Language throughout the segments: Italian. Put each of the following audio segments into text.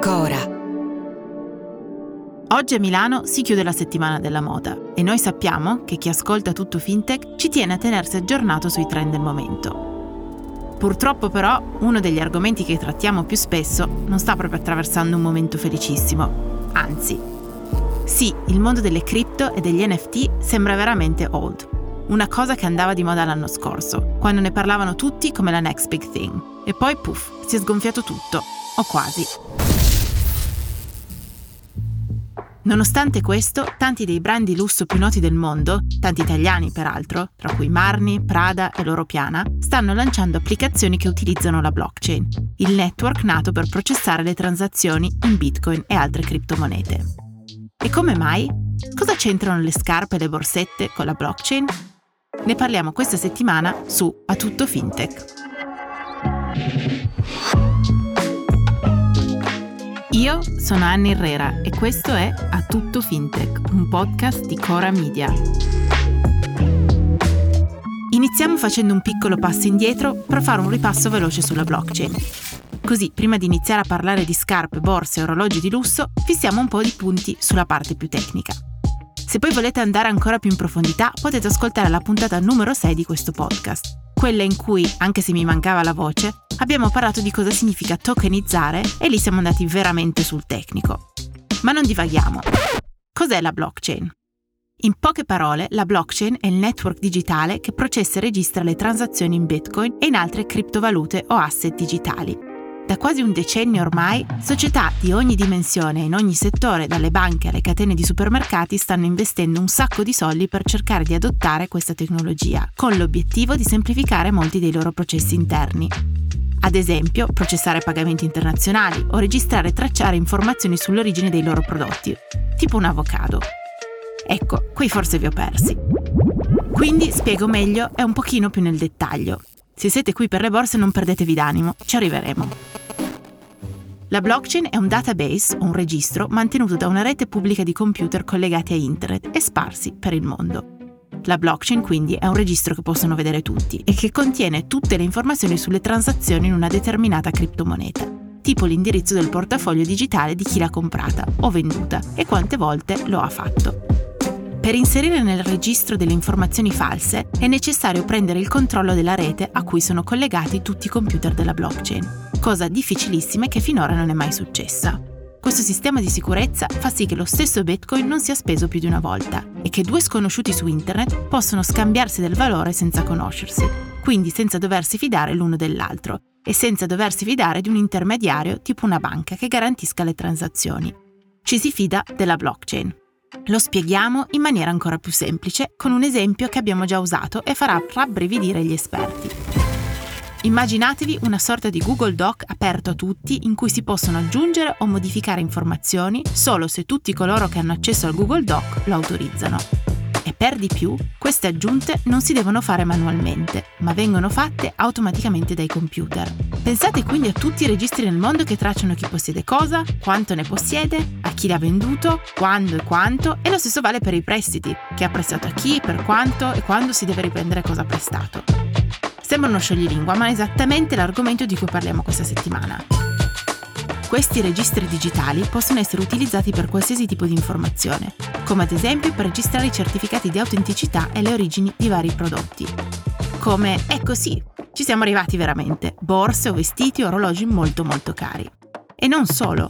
Cora. Oggi a Milano si chiude la settimana della moda e noi sappiamo che chi ascolta tutto fintech ci tiene a tenersi aggiornato sui trend del momento. Purtroppo però uno degli argomenti che trattiamo più spesso non sta proprio attraversando un momento felicissimo, anzi. Sì, il mondo delle cripto e degli NFT sembra veramente old, una cosa che andava di moda l'anno scorso, quando ne parlavano tutti come la next big thing. E poi puff, si è sgonfiato tutto, o quasi. Nonostante questo, tanti dei brand di lusso più noti del mondo, tanti italiani peraltro, tra cui Marni, Prada e Loro Piana, stanno lanciando applicazioni che utilizzano la blockchain, il network nato per processare le transazioni in Bitcoin e altre criptomonete. E come mai? Cosa c'entrano le scarpe e le borsette con la blockchain? Ne parliamo questa settimana su A Tutto Fintech. Io sono Anna Herrera e questo è A Tutto Fintech, un podcast di Cora Media. Iniziamo facendo un piccolo passo indietro per fare un ripasso veloce sulla blockchain. Così, prima di iniziare a parlare di scarpe, borse e orologi di lusso, fissiamo un po' di punti sulla parte più tecnica. Se poi volete andare ancora più in profondità, potete ascoltare la puntata numero 6 di questo podcast, quella in cui, anche se mi mancava la voce, abbiamo parlato di cosa significa tokenizzare e lì siamo andati veramente sul tecnico. Ma non divaghiamo. Cos'è la blockchain? In poche parole, la blockchain è il network digitale che processa e registra le transazioni in Bitcoin e in altre criptovalute o asset digitali. Da quasi un decennio ormai, società di ogni dimensione in ogni settore, dalle banche alle catene di supermercati, stanno investendo un sacco di soldi per cercare di adottare questa tecnologia, con l'obiettivo di semplificare molti dei loro processi interni. Ad esempio, processare pagamenti internazionali o registrare e tracciare informazioni sull'origine dei loro prodotti, tipo un avocado. Ecco, qui forse vi ho persi. Quindi spiego meglio e un pochino più nel dettaglio. Se siete qui per le borse non perdetevi d'animo, ci arriveremo. La blockchain è un database o un registro mantenuto da una rete pubblica di computer collegati a internet e sparsi per il mondo. La blockchain quindi è un registro che possono vedere tutti e che contiene tutte le informazioni sulle transazioni in una determinata criptomoneta, tipo l'indirizzo del portafoglio digitale di chi l'ha comprata o venduta e quante volte lo ha fatto. Per inserire nel registro delle informazioni false è necessario prendere il controllo della rete a cui sono collegati tutti i computer della blockchain cosa difficilissima e che finora non è mai successa. Questo sistema di sicurezza fa sì che lo stesso Bitcoin non sia speso più di una volta e che due sconosciuti su Internet possono scambiarsi del valore senza conoscersi, quindi senza doversi fidare l'uno dell'altro e senza doversi fidare di un intermediario tipo una banca che garantisca le transazioni. Ci si fida della blockchain. Lo spieghiamo in maniera ancora più semplice con un esempio che abbiamo già usato e farà rabbrividire gli esperti. Immaginatevi una sorta di Google Doc aperto a tutti in cui si possono aggiungere o modificare informazioni solo se tutti coloro che hanno accesso al Google Doc lo autorizzano. E per di più, queste aggiunte non si devono fare manualmente, ma vengono fatte automaticamente dai computer. Pensate quindi a tutti i registri nel mondo che tracciano chi possiede cosa, quanto ne possiede, a chi l'ha venduto, quando e quanto, e lo stesso vale per i prestiti, chi ha prestato a chi, per quanto e quando si deve riprendere cosa prestato. Sembra uno scioglilingua, ma è esattamente l'argomento di cui parliamo questa settimana. Questi registri digitali possono essere utilizzati per qualsiasi tipo di informazione, come ad esempio per registrare i certificati di autenticità e le origini di vari prodotti. Come, ecco sì, ci siamo arrivati veramente, borse o vestiti o orologi molto molto cari. E non solo.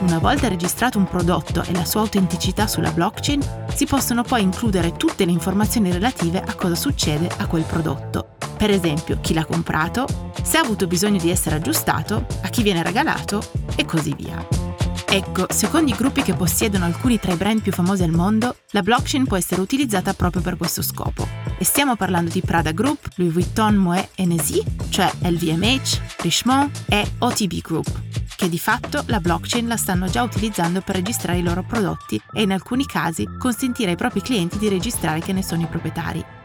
Una volta registrato un prodotto e la sua autenticità sulla blockchain, si possono poi includere tutte le informazioni relative a cosa succede a quel prodotto per esempio chi l'ha comprato, se ha avuto bisogno di essere aggiustato, a chi viene regalato e così via. Ecco, secondo i gruppi che possiedono alcuni tra i brand più famosi al mondo, la blockchain può essere utilizzata proprio per questo scopo. E stiamo parlando di Prada Group, Louis Vuitton Moet Hennessy, cioè LVMH, Richemont e OTB Group, che di fatto la blockchain la stanno già utilizzando per registrare i loro prodotti e in alcuni casi consentire ai propri clienti di registrare che ne sono i proprietari.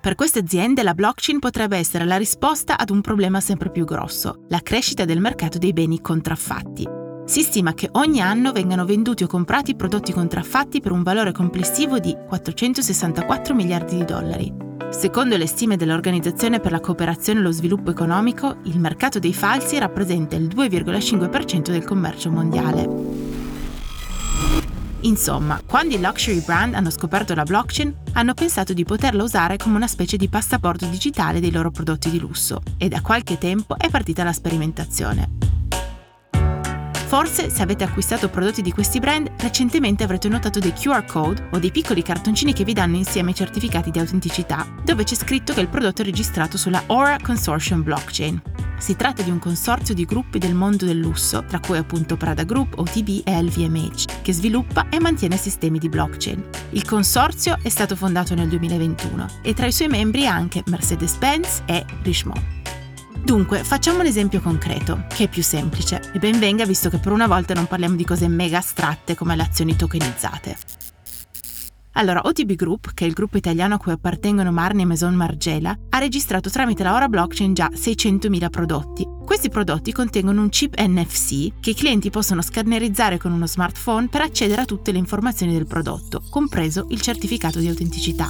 Per queste aziende la blockchain potrebbe essere la risposta ad un problema sempre più grosso, la crescita del mercato dei beni contraffatti. Si stima che ogni anno vengano venduti o comprati prodotti contraffatti per un valore complessivo di 464 miliardi di dollari. Secondo le stime dell'Organizzazione per la cooperazione e lo sviluppo economico, il mercato dei falsi rappresenta il 2,5% del commercio mondiale. Insomma, quando i luxury brand hanno scoperto la blockchain, hanno pensato di poterla usare come una specie di passaporto digitale dei loro prodotti di lusso e da qualche tempo è partita la sperimentazione. Forse se avete acquistato prodotti di questi brand, recentemente avrete notato dei QR code o dei piccoli cartoncini che vi danno insieme i certificati di autenticità, dove c'è scritto che il prodotto è registrato sulla Aura Consortium Blockchain. Si tratta di un consorzio di gruppi del mondo del lusso, tra cui appunto Prada Group, OTB e LVMH, che sviluppa e mantiene sistemi di blockchain. Il consorzio è stato fondato nel 2021 e tra i suoi membri anche Mercedes-Benz e Richemont. Dunque, facciamo un esempio concreto, che è più semplice, e ben venga visto che per una volta non parliamo di cose mega astratte come le azioni tokenizzate. Allora, OTB Group, che è il gruppo italiano a cui appartengono Marni e Maison Margiela, ha registrato tramite la Ora Blockchain già 600.000 prodotti. Questi prodotti contengono un chip NFC che i clienti possono scannerizzare con uno smartphone per accedere a tutte le informazioni del prodotto, compreso il certificato di autenticità.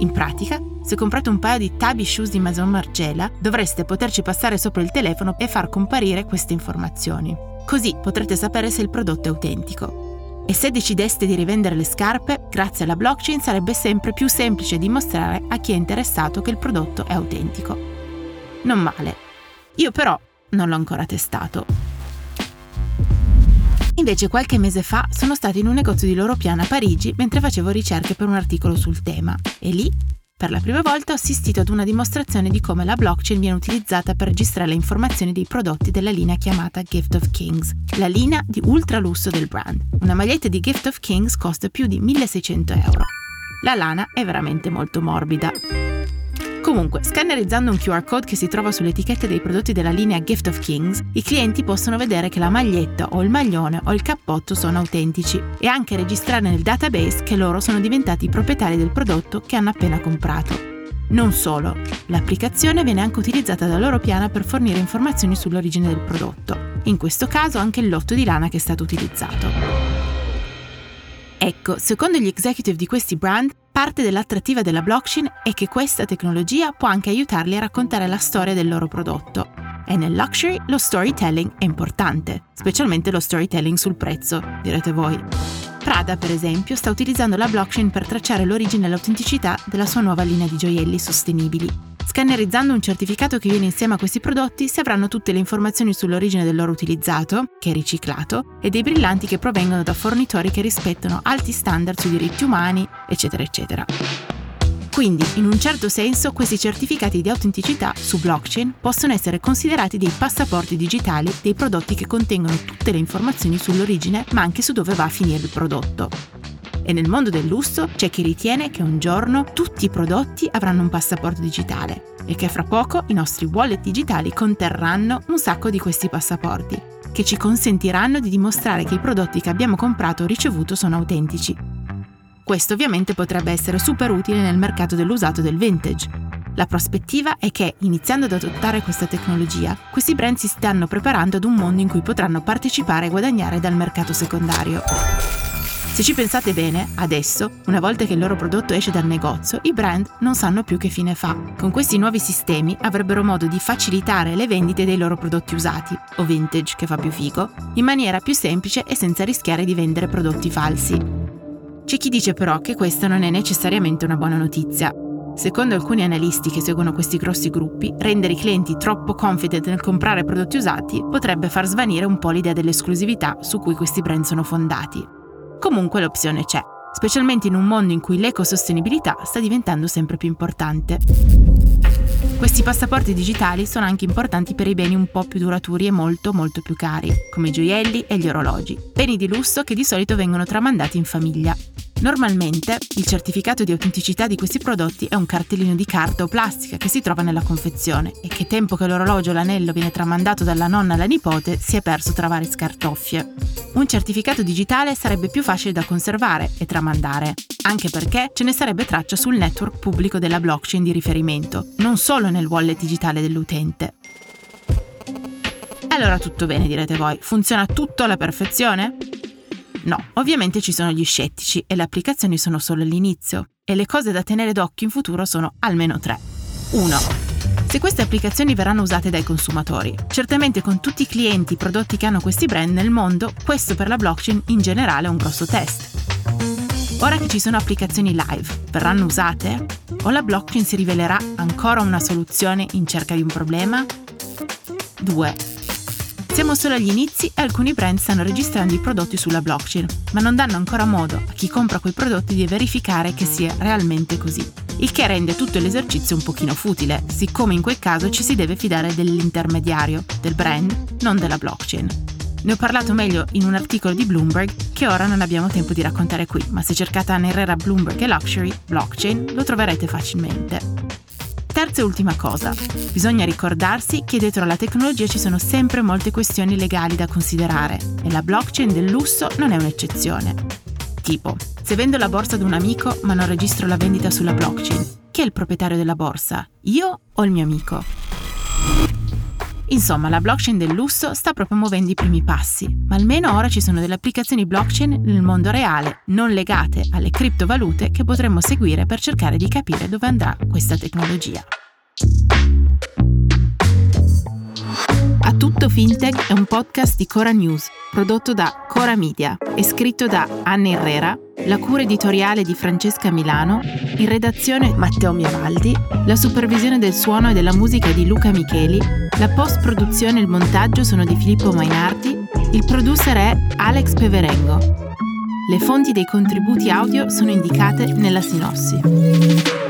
In pratica, se comprate un paio di Tabi Shoes di Maison Margiela, dovreste poterci passare sopra il telefono e far comparire queste informazioni. Così potrete sapere se il prodotto è autentico. E se decideste di rivendere le scarpe, grazie alla blockchain sarebbe sempre più semplice dimostrare a chi è interessato che il prodotto è autentico. Non male. Io però non l'ho ancora testato. Invece qualche mese fa sono stato in un negozio di loro piano a Parigi mentre facevo ricerche per un articolo sul tema e lì per la prima volta ho assistito ad una dimostrazione di come la blockchain viene utilizzata per registrare le informazioni dei prodotti della linea chiamata Gift of Kings, la linea di ultralusso del brand. Una maglietta di Gift of Kings costa più di 1600 euro. La lana è veramente molto morbida. Comunque, scannerizzando un QR code che si trova sulle etichette dei prodotti della linea Gift of Kings, i clienti possono vedere che la maglietta o il maglione o il cappotto sono autentici e anche registrare nel database che loro sono diventati i proprietari del prodotto che hanno appena comprato. Non solo, l'applicazione viene anche utilizzata da loro piana per fornire informazioni sull'origine del prodotto, in questo caso anche il lotto di lana che è stato utilizzato. Ecco, secondo gli executive di questi brand, parte dell'attrattiva della blockchain è che questa tecnologia può anche aiutarli a raccontare la storia del loro prodotto. E nel luxury lo storytelling è importante, specialmente lo storytelling sul prezzo, direte voi. Prada, per esempio, sta utilizzando la blockchain per tracciare l'origine e l'autenticità della sua nuova linea di gioielli sostenibili. Scannerizzando un certificato che viene insieme a questi prodotti si avranno tutte le informazioni sull'origine dell'oro utilizzato, che è riciclato, e dei brillanti che provengono da fornitori che rispettano alti standard sui diritti umani, eccetera, eccetera. Quindi, in un certo senso, questi certificati di autenticità su blockchain possono essere considerati dei passaporti digitali dei prodotti che contengono tutte le informazioni sull'origine, ma anche su dove va a finire il prodotto. E nel mondo del lusso c'è chi ritiene che un giorno tutti i prodotti avranno un passaporto digitale e che fra poco i nostri wallet digitali conterranno un sacco di questi passaporti, che ci consentiranno di dimostrare che i prodotti che abbiamo comprato o ricevuto sono autentici. Questo ovviamente potrebbe essere super utile nel mercato dell'usato del vintage. La prospettiva è che, iniziando ad adottare questa tecnologia, questi brand si stanno preparando ad un mondo in cui potranno partecipare e guadagnare dal mercato secondario. Se ci pensate bene, adesso, una volta che il loro prodotto esce dal negozio, i brand non sanno più che fine fa. Con questi nuovi sistemi avrebbero modo di facilitare le vendite dei loro prodotti usati, o vintage che fa più figo, in maniera più semplice e senza rischiare di vendere prodotti falsi. C'è chi dice però che questa non è necessariamente una buona notizia. Secondo alcuni analisti che seguono questi grossi gruppi, rendere i clienti troppo confident nel comprare prodotti usati potrebbe far svanire un po' l'idea dell'esclusività su cui questi brand sono fondati. Comunque l'opzione c'è, specialmente in un mondo in cui l'ecosostenibilità sta diventando sempre più importante. Questi passaporti digitali sono anche importanti per i beni un po' più duraturi e molto molto più cari, come i gioielli e gli orologi, beni di lusso che di solito vengono tramandati in famiglia. Normalmente il certificato di autenticità di questi prodotti è un cartellino di carta o plastica che si trova nella confezione e che tempo che l'orologio o l'anello viene tramandato dalla nonna alla nipote si è perso tra varie scartoffie. Un certificato digitale sarebbe più facile da conservare e tramandare, anche perché ce ne sarebbe traccia sul network pubblico della blockchain di riferimento, non solo nel wallet digitale dell'utente. Allora tutto bene, direte voi, funziona tutto alla perfezione? No, ovviamente ci sono gli scettici e le applicazioni sono solo l'inizio e le cose da tenere d'occhio in futuro sono almeno tre. 1. Se queste applicazioni verranno usate dai consumatori, certamente con tutti i clienti e prodotti che hanno questi brand nel mondo, questo per la blockchain in generale è un grosso test. Ora che ci sono applicazioni live, verranno usate? O la blockchain si rivelerà ancora una soluzione in cerca di un problema? 2. Siamo solo agli inizi e alcuni brand stanno registrando i prodotti sulla blockchain, ma non danno ancora modo a chi compra quei prodotti di verificare che sia realmente così. Il che rende tutto l'esercizio un pochino futile, siccome in quel caso ci si deve fidare dell'intermediario, del brand, non della blockchain. Ne ho parlato meglio in un articolo di Bloomberg che ora non abbiamo tempo di raccontare qui, ma se cercate Anna Herrera Bloomberg e Luxury Blockchain lo troverete facilmente. Terza e ultima cosa, bisogna ricordarsi che dietro alla tecnologia ci sono sempre molte questioni legali da considerare e la blockchain del lusso non è un'eccezione. Tipo, se vendo la borsa ad un amico ma non registro la vendita sulla blockchain, chi è il proprietario della borsa? Io o il mio amico? Insomma, la blockchain del lusso sta proprio muovendo i primi passi, ma almeno ora ci sono delle applicazioni blockchain nel mondo reale, non legate alle criptovalute, che potremmo seguire per cercare di capire dove andrà questa tecnologia. A tutto Fintech è un podcast di Cora News, prodotto da Cora Media e scritto da Anna Herrera, la cura editoriale di Francesca Milano, in redazione Matteo Miavaldi, la supervisione del suono e della musica di Luca Micheli, la post-produzione e il montaggio sono di Filippo Mainardi, il producer è Alex Peverengo. Le fonti dei contributi audio sono indicate nella sinossi.